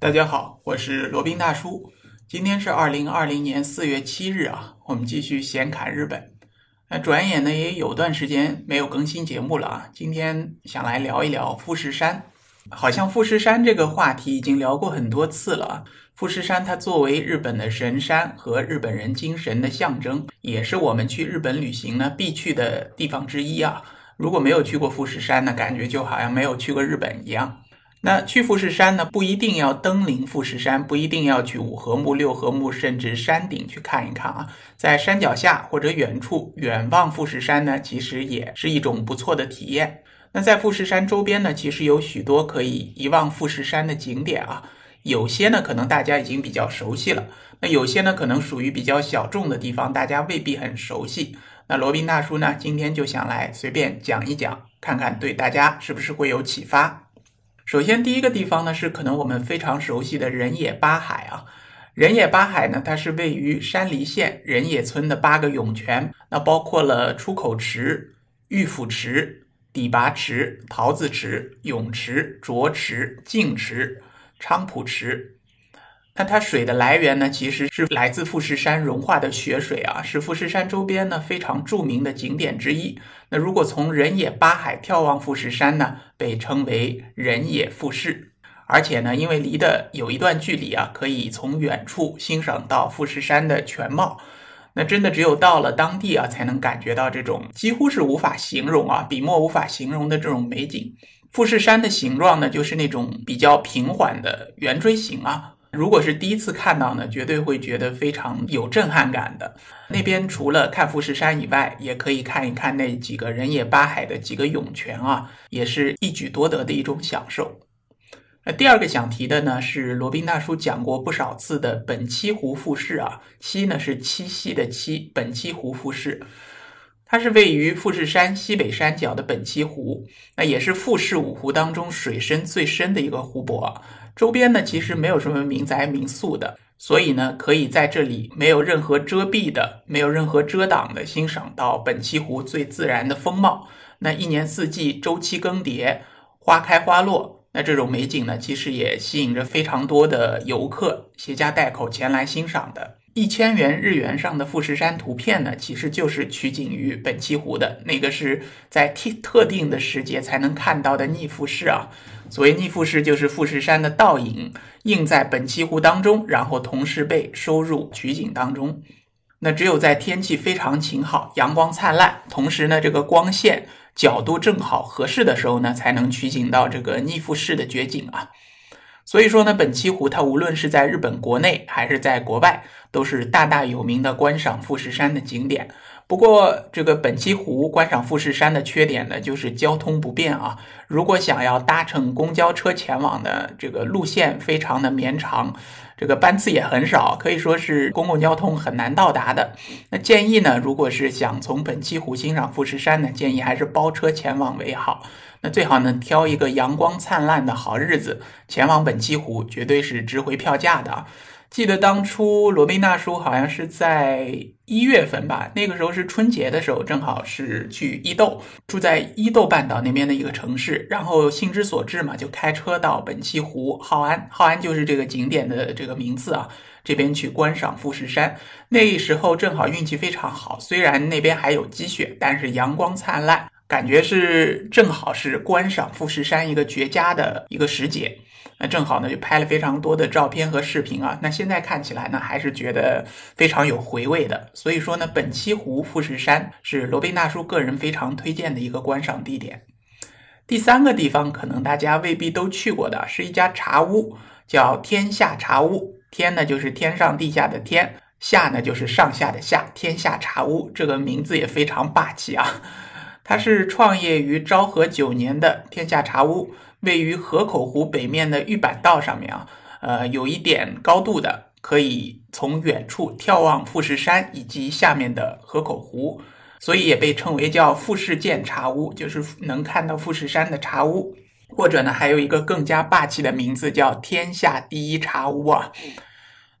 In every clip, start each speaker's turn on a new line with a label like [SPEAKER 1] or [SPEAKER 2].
[SPEAKER 1] 大家好，我是罗宾大叔。今天是二零二零年四月七日啊，我们继续闲侃日本。那转眼呢也有段时间没有更新节目了啊。今天想来聊一聊富士山。好像富士山这个话题已经聊过很多次了啊。富士山它作为日本的神山和日本人精神的象征，也是我们去日本旅行呢必去的地方之一啊。如果没有去过富士山呢，感觉就好像没有去过日本一样。那去富士山呢，不一定要登临富士山，不一定要去五合目、六合目，甚至山顶去看一看啊。在山脚下或者远处远望富士山呢，其实也是一种不错的体验。那在富士山周边呢，其实有许多可以一望富士山的景点啊。有些呢，可能大家已经比较熟悉了；那有些呢，可能属于比较小众的地方，大家未必很熟悉。那罗宾大叔呢，今天就想来随便讲一讲，看看对大家是不是会有启发。首先，第一个地方呢，是可能我们非常熟悉的人野八海啊。人野八海呢，它是位于山梨县人野村的八个涌泉，那包括了出口池、玉府池、底拔池、桃子池、涌池、浊池、净池。菖蒲池，那它水的来源呢，其实是来自富士山融化的雪水啊，是富士山周边呢非常著名的景点之一。那如果从人野八海眺望富士山呢，被称为人野富士。而且呢，因为离得有一段距离啊，可以从远处欣赏到富士山的全貌。那真的只有到了当地啊，才能感觉到这种几乎是无法形容啊，笔墨无法形容的这种美景。富士山的形状呢，就是那种比较平缓的圆锥形啊。如果是第一次看到呢，绝对会觉得非常有震撼感的。那边除了看富士山以外，也可以看一看那几个人野八海的几个涌泉啊，也是一举多得的一种享受。那第二个想提的呢，是罗宾大叔讲过不少次的本栖湖富士啊，栖呢是栖息的栖，本栖湖富士。它是位于富士山西北山脚的本栖湖，那也是富士五湖当中水深最深的一个湖泊。周边呢其实没有什么民宅民宿的，所以呢可以在这里没有任何遮蔽的、没有任何遮挡的欣赏到本西湖最自然的风貌。那一年四季周期更迭，花开花落，那这种美景呢其实也吸引着非常多的游客携家带口前来欣赏的。一千元日元上的富士山图片呢，其实就是取景于本栖湖的那个是在特特定的时节才能看到的逆富士啊。所谓逆富士，就是富士山的倒影映在本栖湖当中，然后同时被收入取景当中。那只有在天气非常晴好、阳光灿烂，同时呢这个光线角度正好合适的时候呢，才能取景到这个逆富士的绝景啊。所以说呢，本栖湖它无论是在日本国内还是在国外，都是大大有名的观赏富士山的景点。不过，这个本栖湖观赏富士山的缺点呢，就是交通不便啊。如果想要搭乘公交车前往的这个路线非常的绵长，这个班次也很少，可以说是公共交通很难到达的。那建议呢，如果是想从本栖湖欣赏富士山呢，建议还是包车前往为好。那最好呢，挑一个阳光灿烂的好日子前往本栖湖，绝对是值回票价的。记得当初罗宾娜叔好像是在一月份吧，那个时候是春节的时候，正好是去伊豆，住在伊豆半岛那边的一个城市，然后兴之所至嘛，就开车到本栖湖浩安，浩安就是这个景点的这个名字啊，这边去观赏富士山。那时候正好运气非常好，虽然那边还有积雪，但是阳光灿烂。感觉是正好是观赏富士山一个绝佳的一个时节，那正好呢就拍了非常多的照片和视频啊。那现在看起来呢还是觉得非常有回味的。所以说呢，本期湖富士山是罗宾大叔个人非常推荐的一个观赏地点。第三个地方可能大家未必都去过的，是一家茶屋，叫天下茶屋。天呢就是天上地下的天，下呢就是上下的下，天下茶屋这个名字也非常霸气啊。它是创业于昭和九年的天下茶屋，位于河口湖北面的玉板道上面啊，呃，有一点高度的，可以从远处眺望富士山以及下面的河口湖，所以也被称为叫富士见茶屋，就是能看到富士山的茶屋。或者呢，还有一个更加霸气的名字叫天下第一茶屋啊。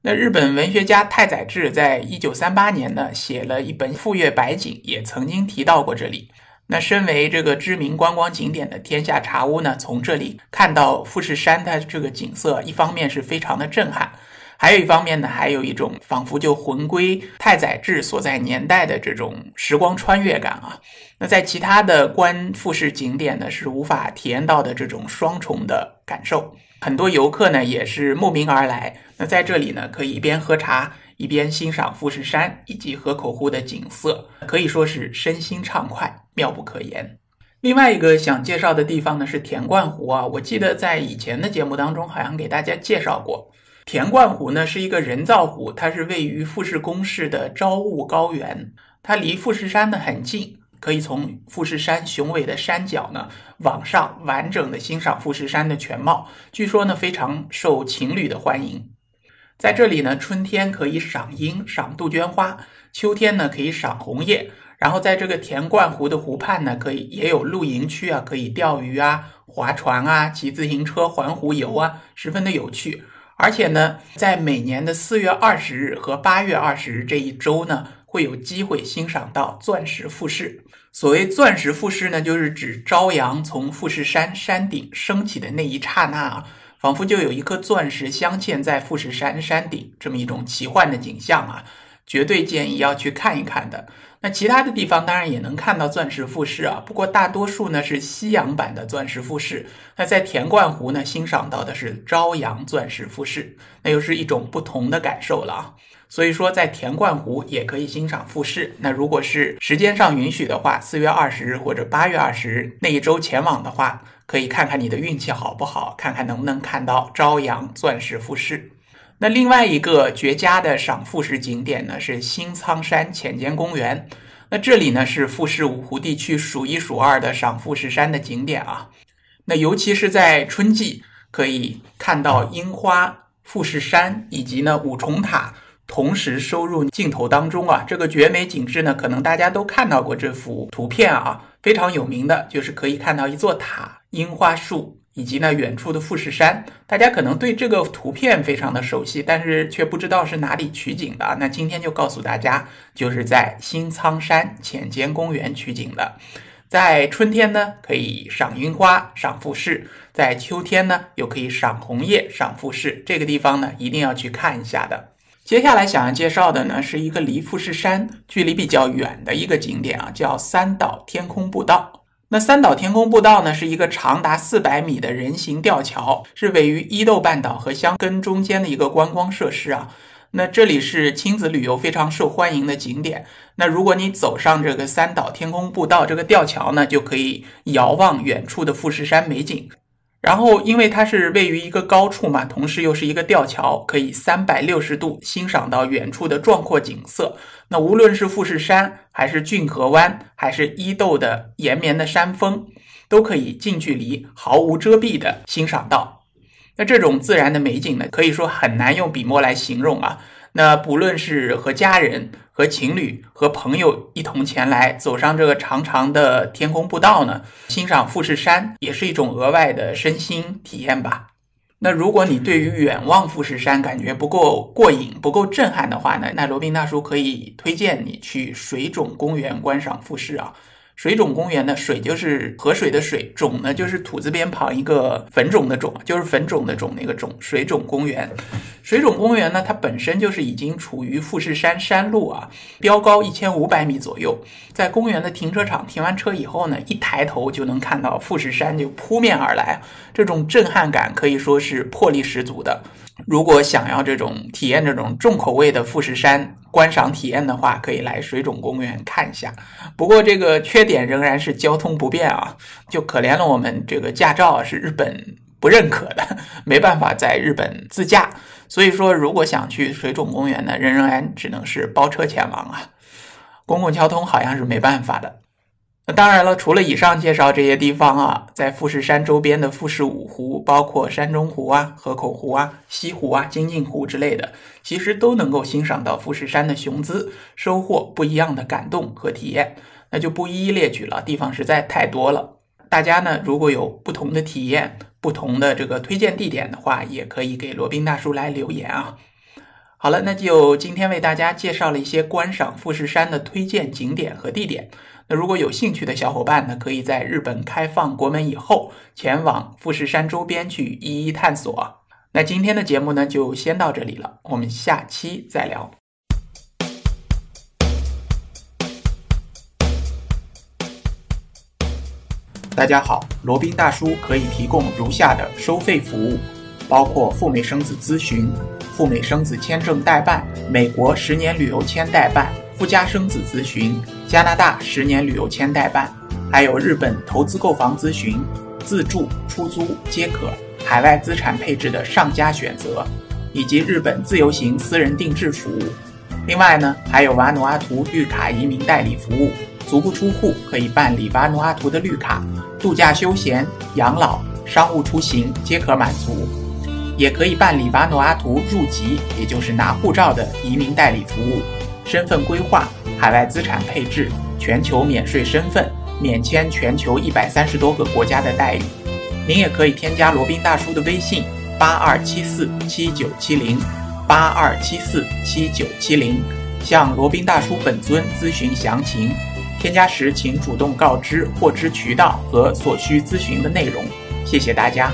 [SPEAKER 1] 那日本文学家太宰治在一九三八年呢，写了一本《富岳百景》，也曾经提到过这里。那身为这个知名观光景点的天下茶屋呢，从这里看到富士山它这个景色，一方面是非常的震撼，还有一方面呢，还有一种仿佛就魂归太宰治所在年代的这种时光穿越感啊。那在其他的观富士景点呢，是无法体验到的这种双重的感受。很多游客呢也是慕名而来，那在这里呢，可以一边喝茶。一边欣赏富士山以及河口湖的景色，可以说是身心畅快，妙不可言。另外一个想介绍的地方呢是田冠湖啊，我记得在以前的节目当中好像给大家介绍过。田冠湖呢是一个人造湖，它是位于富士宫市的朝雾高原，它离富士山呢很近，可以从富士山雄伟的山脚呢往上完整的欣赏富士山的全貌。据说呢非常受情侣的欢迎。在这里呢，春天可以赏樱、赏杜鹃花；秋天呢，可以赏红叶。然后在这个田冠湖的湖畔呢，可以也有露营区啊，可以钓鱼啊、划船啊、骑自行车环湖游啊，十分的有趣。而且呢，在每年的四月二十日和八月二十日这一周呢，会有机会欣赏到钻石富士。所谓钻石富士呢，就是指朝阳从富士山山顶升起的那一刹那啊。仿佛就有一颗钻石镶嵌在富士山山顶，这么一种奇幻的景象啊，绝对建议要去看一看的。那其他的地方当然也能看到钻石复视啊，不过大多数呢是西洋版的钻石复视。那在田冠湖呢，欣赏到的是朝阳钻石复视，那又是一种不同的感受了啊。所以说，在田冠湖也可以欣赏复视。那如果是时间上允许的话，四月二十日或者八月二十日那一周前往的话。可以看看你的运气好不好，看看能不能看到朝阳钻石富士。那另外一个绝佳的赏富士景点呢，是新仓山浅间公园。那这里呢是富士五湖地区数一数二的赏富士山的景点啊。那尤其是在春季，可以看到樱花、富士山以及呢五重塔同时收入镜头当中啊。这个绝美景致呢，可能大家都看到过这幅图片啊。非常有名的就是可以看到一座塔、樱花树以及呢远处的富士山。大家可能对这个图片非常的熟悉，但是却不知道是哪里取景的。那今天就告诉大家，就是在新仓山浅间公园取景的。在春天呢，可以赏樱花、赏富士；在秋天呢，又可以赏红叶、赏富士。这个地方呢，一定要去看一下的。接下来想要介绍的呢，是一个离富士山距离比较远的一个景点啊，叫三岛天空步道。那三岛天空步道呢，是一个长达四百米的人行吊桥，是位于伊豆半岛和箱根中间的一个观光设施啊。那这里是亲子旅游非常受欢迎的景点。那如果你走上这个三岛天空步道这个吊桥呢，就可以遥望远处的富士山美景。然后，因为它是位于一个高处嘛，同时又是一个吊桥，可以三百六十度欣赏到远处的壮阔景色。那无论是富士山，还是骏河湾，还是伊豆的延绵的山峰，都可以近距离、毫无遮蔽的欣赏到。那这种自然的美景呢，可以说很难用笔墨来形容啊。那不论是和家人、和情侣、和朋友一同前来，走上这个长长的天空步道呢，欣赏富士山也是一种额外的身心体验吧。那如果你对于远望富士山感觉不够过瘾、不够震撼的话呢，那罗宾大叔可以推荐你去水种公园观赏富士啊。水种公园呢水就是河水的水，种呢就是土字边旁一个粉种的种，就是粉种的种那个种。水种公园，水种公园呢，它本身就是已经处于富士山山路啊，标高一千五百米左右。在公园的停车场停完车以后呢，一抬头就能看到富士山就扑面而来，这种震撼感可以说是魄力十足的。如果想要这种体验这种重口味的富士山观赏体验的话，可以来水种公园看一下。不过这个缺点仍然是交通不便啊，就可怜了我们这个驾照是日本不认可的，没办法在日本自驾。所以说，如果想去水种公园呢，仍然只能是包车前往啊，公共交通好像是没办法的。当然了，除了以上介绍这些地方啊，在富士山周边的富士五湖，包括山中湖啊、河口湖啊、西湖啊、金镜湖之类的，其实都能够欣赏到富士山的雄姿，收获不一样的感动和体验。那就不一一列举了，地方实在太多了。大家呢，如果有不同的体验、不同的这个推荐地点的话，也可以给罗宾大叔来留言啊。好了，那就今天为大家介绍了一些观赏富士山的推荐景点和地点。那如果有兴趣的小伙伴呢，可以在日本开放国门以后，前往富士山周边去一一探索。那今天的节目呢，就先到这里了，我们下期再聊。大家好，罗宾大叔可以提供如下的收费服务，包括赴美生子咨询、赴美生子签证代办、美国十年旅游签代办、附加生子咨询、加拿大十年旅游签代办，还有日本投资购房咨询、自住、出租皆可，海外资产配置的上佳选择，以及日本自由行私人定制服务。另外呢，还有瓦努阿图绿卡移民代理服务，足不出户可以办理瓦努阿图的绿卡。度假休闲、养老、商务出行皆可满足，也可以办理瓦努阿图入籍，也就是拿护照的移民代理服务，身份规划、海外资产配置、全球免税身份、免签全球一百三十多个国家的待遇。您也可以添加罗宾大叔的微信：八二七四七九七零，八二七四七九七零，向罗宾大叔本尊咨询详情。添加时，请主动告知获知渠道和所需咨询的内容。谢谢大家。